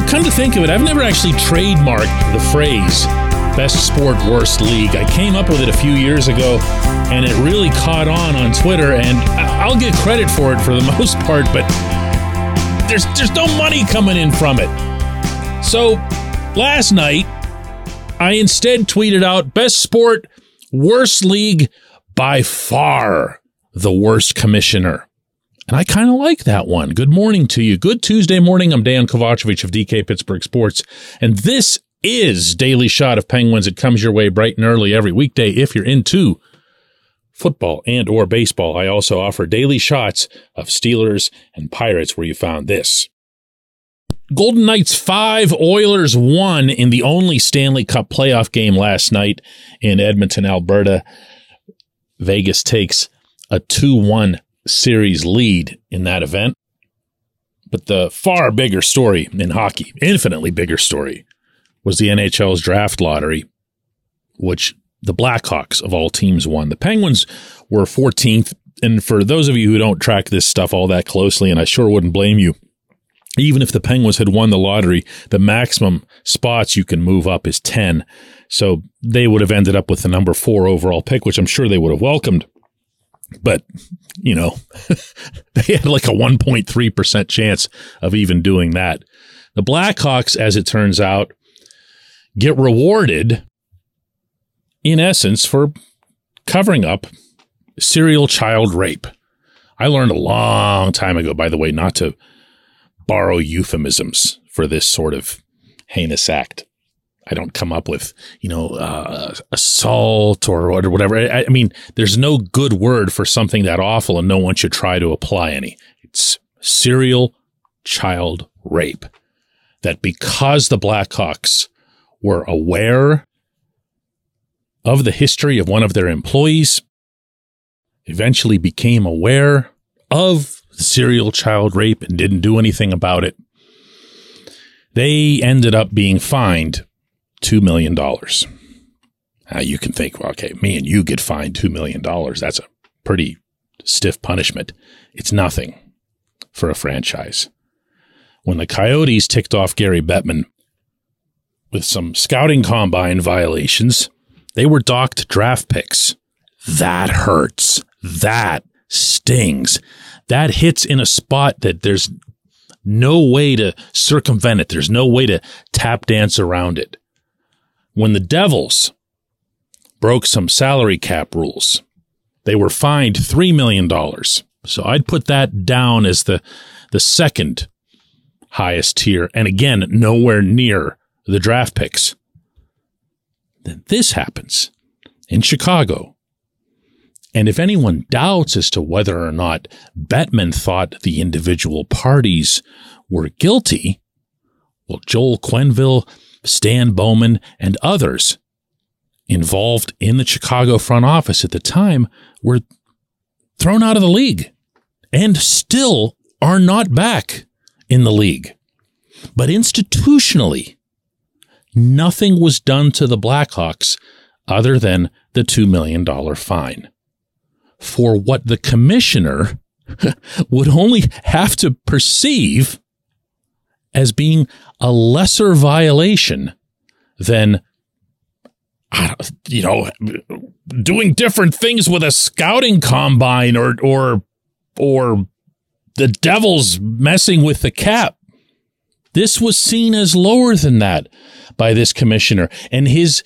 know, come to think of it, I've never actually trademarked the phrase best sport, worst league. I came up with it a few years ago and it really caught on on Twitter, and I'll get credit for it for the most part, but there's, there's no money coming in from it. So last night, I instead tweeted out best sport, worst league by far the worst commissioner. And I kind of like that one. Good morning to you. Good Tuesday morning. I'm Dejan Kovacevic of DK Pittsburgh Sports. And this is Daily Shot of Penguins. It comes your way bright and early every weekday if you're into football and or baseball. I also offer daily shots of Steelers and Pirates where you found this. Golden Knights 5, Oilers 1 in the only Stanley Cup playoff game last night in Edmonton, Alberta. Vegas takes a 2 1 series lead in that event. But the far bigger story in hockey, infinitely bigger story, was the NHL's draft lottery, which the Blackhawks of all teams won. The Penguins were 14th. And for those of you who don't track this stuff all that closely, and I sure wouldn't blame you, even if the Penguins had won the lottery, the maximum spots you can move up is 10. So they would have ended up with the number four overall pick, which I'm sure they would have welcomed. But, you know, they had like a 1.3% chance of even doing that. The Blackhawks, as it turns out, get rewarded in essence for covering up serial child rape. I learned a long time ago, by the way, not to borrow euphemisms for this sort of heinous act. I don't come up with, you know, uh, assault or, or whatever. I, I, mean, there's no good word for something that awful, and no one should try to apply any. It's serial child rape. That because the Blackhawks were aware of the history of one of their employees, eventually became aware of serial child rape and didn't do anything about it. They ended up being fined $2 million. Now you can think, well, okay, me and you get fined $2 million. That's a pretty stiff punishment. It's nothing for a franchise. When the Coyotes ticked off Gary Bettman with some scouting combine violations, they were docked draft picks. That hurts. That stings that hits in a spot that there's no way to circumvent it. There's no way to tap dance around it. When the Devils broke some salary cap rules, they were fined $3 million. So I'd put that down as the, the second highest tier. And again, nowhere near the draft picks. Then this happens in Chicago and if anyone doubts as to whether or not Bettman thought the individual parties were guilty, well, Joel Quenneville, Stan Bowman, and others involved in the Chicago front office at the time were thrown out of the league and still are not back in the league. But institutionally, nothing was done to the Blackhawks other than the $2 million fine for what the commissioner would only have to perceive as being a lesser violation than you know doing different things with a scouting combine or or or the devil's messing with the cap. This was seen as lower than that by this commissioner and his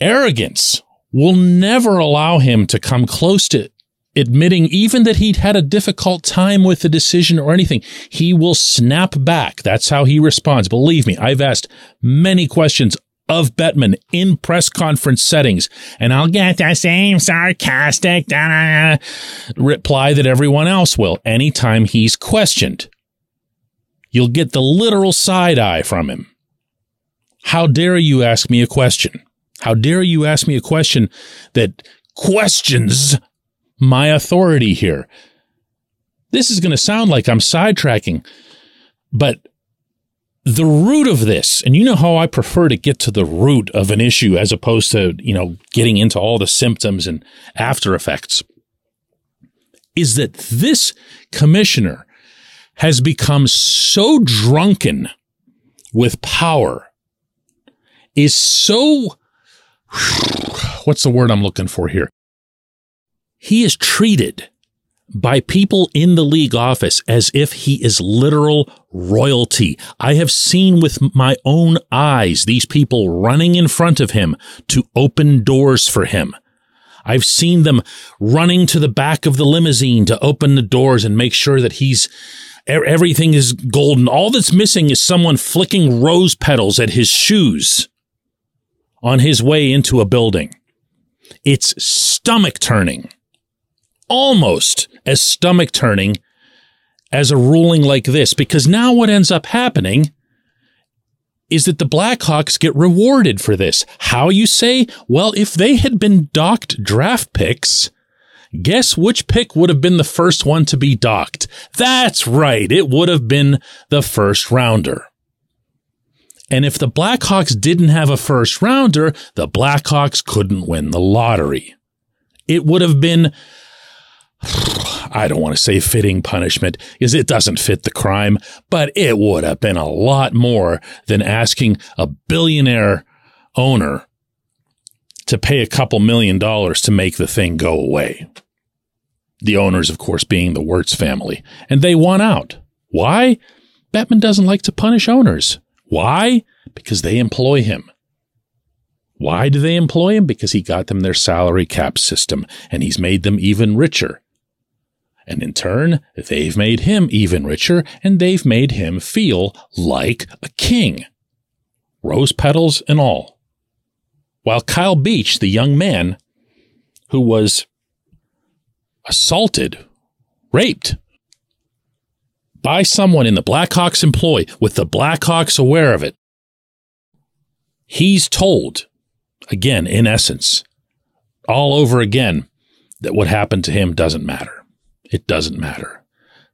arrogance will never allow him to come close to admitting even that he'd had a difficult time with the decision or anything. He will snap back. That's how he responds. Believe me, I've asked many questions of Bettman in press conference settings, and I'll get the same sarcastic reply that everyone else will anytime he's questioned. You'll get the literal side eye from him. How dare you ask me a question? How dare you ask me a question that questions my authority here? This is going to sound like I'm sidetracking, but the root of this, and you know how I prefer to get to the root of an issue as opposed to, you know, getting into all the symptoms and after effects, is that this commissioner has become so drunken with power is so, what's the word I'm looking for here? He is treated by people in the league office as if he is literal royalty. I have seen with my own eyes these people running in front of him to open doors for him. I've seen them running to the back of the limousine to open the doors and make sure that he's everything is golden. All that's missing is someone flicking rose petals at his shoes on his way into a building. It's stomach turning almost as stomach turning as a ruling like this because now what ends up happening is that the Blackhawks get rewarded for this. How you say? Well, if they had been docked draft picks, guess which pick would have been the first one to be docked? That's right. It would have been the first rounder. And if the Blackhawks didn't have a first rounder, the Blackhawks couldn't win the lottery. It would have been I don't want to say fitting punishment because it doesn't fit the crime, but it would have been a lot more than asking a billionaire owner to pay a couple million dollars to make the thing go away. The owners, of course, being the Wirtz family, and they won out. Why? Bettman doesn't like to punish owners. Why? Because they employ him. Why do they employ him? Because he got them their salary cap system and he's made them even richer. And in turn, they've made him even richer and they've made him feel like a king. Rose petals and all. While Kyle Beach, the young man who was assaulted, raped by someone in the Blackhawks employ with the Blackhawks aware of it, he's told, again, in essence, all over again, that what happened to him doesn't matter. It doesn't matter.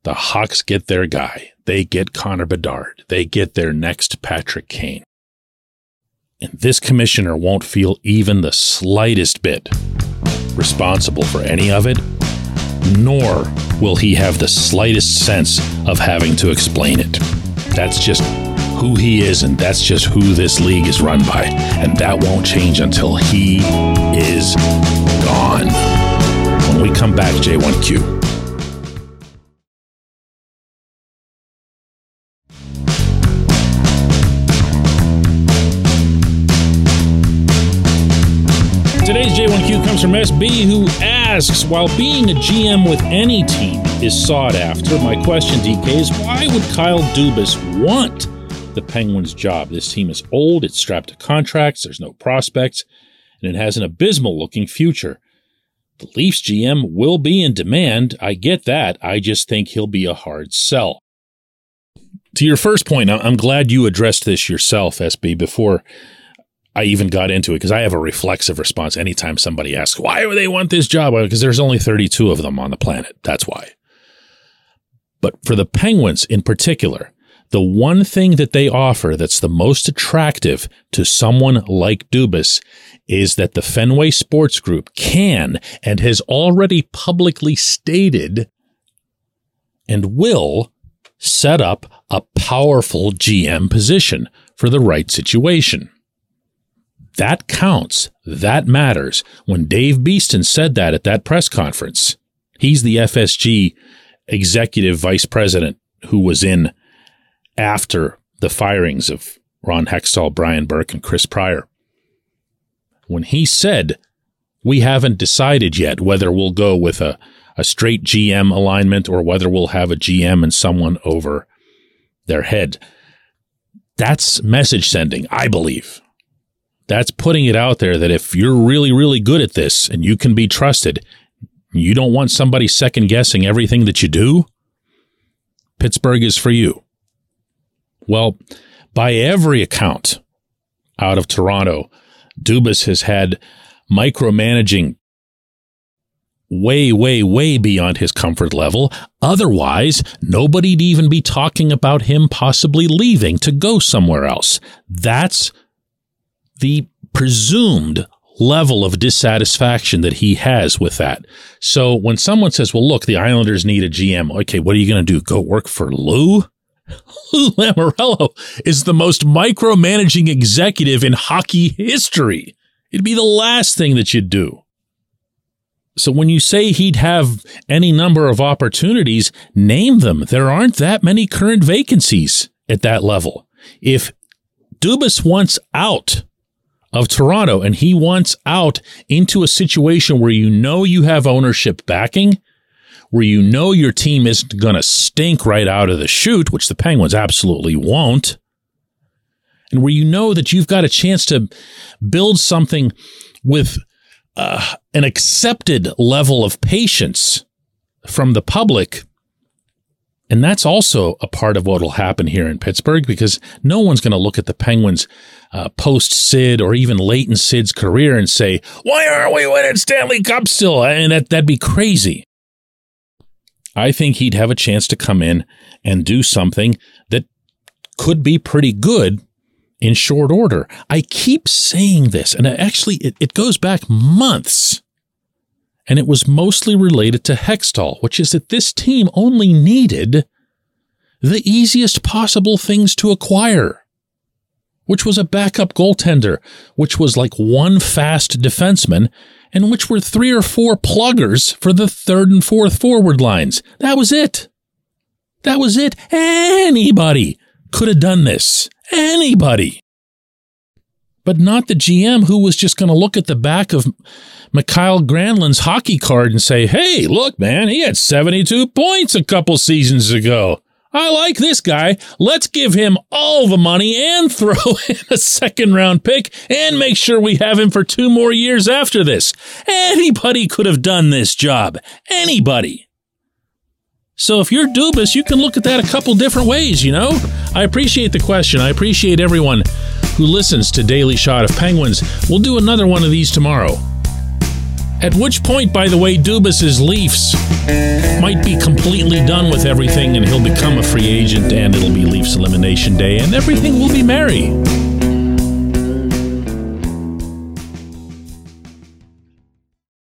The Hawks get their guy. They get Connor Bedard. They get their next Patrick Kane. And this commissioner won't feel even the slightest bit responsible for any of it, nor will he have the slightest sense of having to explain it. That's just who he is, and that's just who this league is run by. And that won't change until he is gone. When we come back, J1Q. Today's J1Q comes from SB, who asks While being a GM with any team is sought after, my question, DK, is why would Kyle Dubas want the Penguins' job? This team is old, it's strapped to contracts, there's no prospects, and it has an abysmal looking future. The Leafs GM will be in demand. I get that. I just think he'll be a hard sell. To your first point, I'm glad you addressed this yourself, SB, before I even got into it because I have a reflexive response anytime somebody asks, why do they want this job? Because there's only 32 of them on the planet. That's why. But for the Penguins in particular, the one thing that they offer that's the most attractive to someone like Dubas is that the Fenway Sports Group can and has already publicly stated and will set up a powerful GM position for the right situation. That counts. That matters. When Dave Beeston said that at that press conference, he's the FSG executive vice president who was in after the firings of Ron Hextall, Brian Burke, and Chris Pryor. When he said, we haven't decided yet whether we'll go with a, a straight GM alignment or whether we'll have a GM and someone over their head. That's message sending, I believe. That's putting it out there that if you're really, really good at this and you can be trusted, you don't want somebody second guessing everything that you do, Pittsburgh is for you. Well, by every account out of Toronto, Dubas has had micromanaging way, way, way beyond his comfort level. Otherwise, nobody'd even be talking about him possibly leaving to go somewhere else. That's the presumed level of dissatisfaction that he has with that. So when someone says, well, look, the Islanders need a GM. Okay, what are you going to do? Go work for Lou? Lou Lamoriello is the most micromanaging executive in hockey history. It'd be the last thing that you'd do. So when you say he'd have any number of opportunities, name them. There aren't that many current vacancies at that level. If Dubas wants out of Toronto and he wants out into a situation where you know you have ownership backing, where you know your team isn't going to stink right out of the chute, which the Penguins absolutely won't, and where you know that you've got a chance to build something with uh, an accepted level of patience from the public. And that's also a part of what will happen here in Pittsburgh because no one's going to look at the Penguins uh, post Sid or even late in Sid's career and say, why aren't we winning Stanley Cup still? And that, that'd be crazy. I think he'd have a chance to come in and do something that could be pretty good in short order. I keep saying this, and actually, it, it goes back months. And it was mostly related to Hextall, which is that this team only needed the easiest possible things to acquire, which was a backup goaltender, which was like one fast defenseman, and which were three or four pluggers for the third and fourth forward lines. That was it. That was it. Anybody could have done this. Anybody. But not the GM who was just going to look at the back of Mikael Granlund's hockey card and say, hey, look, man, he had 72 points a couple seasons ago. I like this guy. Let's give him all the money and throw in a second round pick and make sure we have him for two more years after this. Anybody could have done this job. Anybody. So if you're Dubas, you can look at that a couple different ways, you know? I appreciate the question. I appreciate everyone who listens to Daily Shot of Penguins. We'll do another one of these tomorrow. At which point, by the way, Dubas's Leafs might be completely done with everything and he'll become a free agent and it'll be Leafs elimination day and everything will be merry.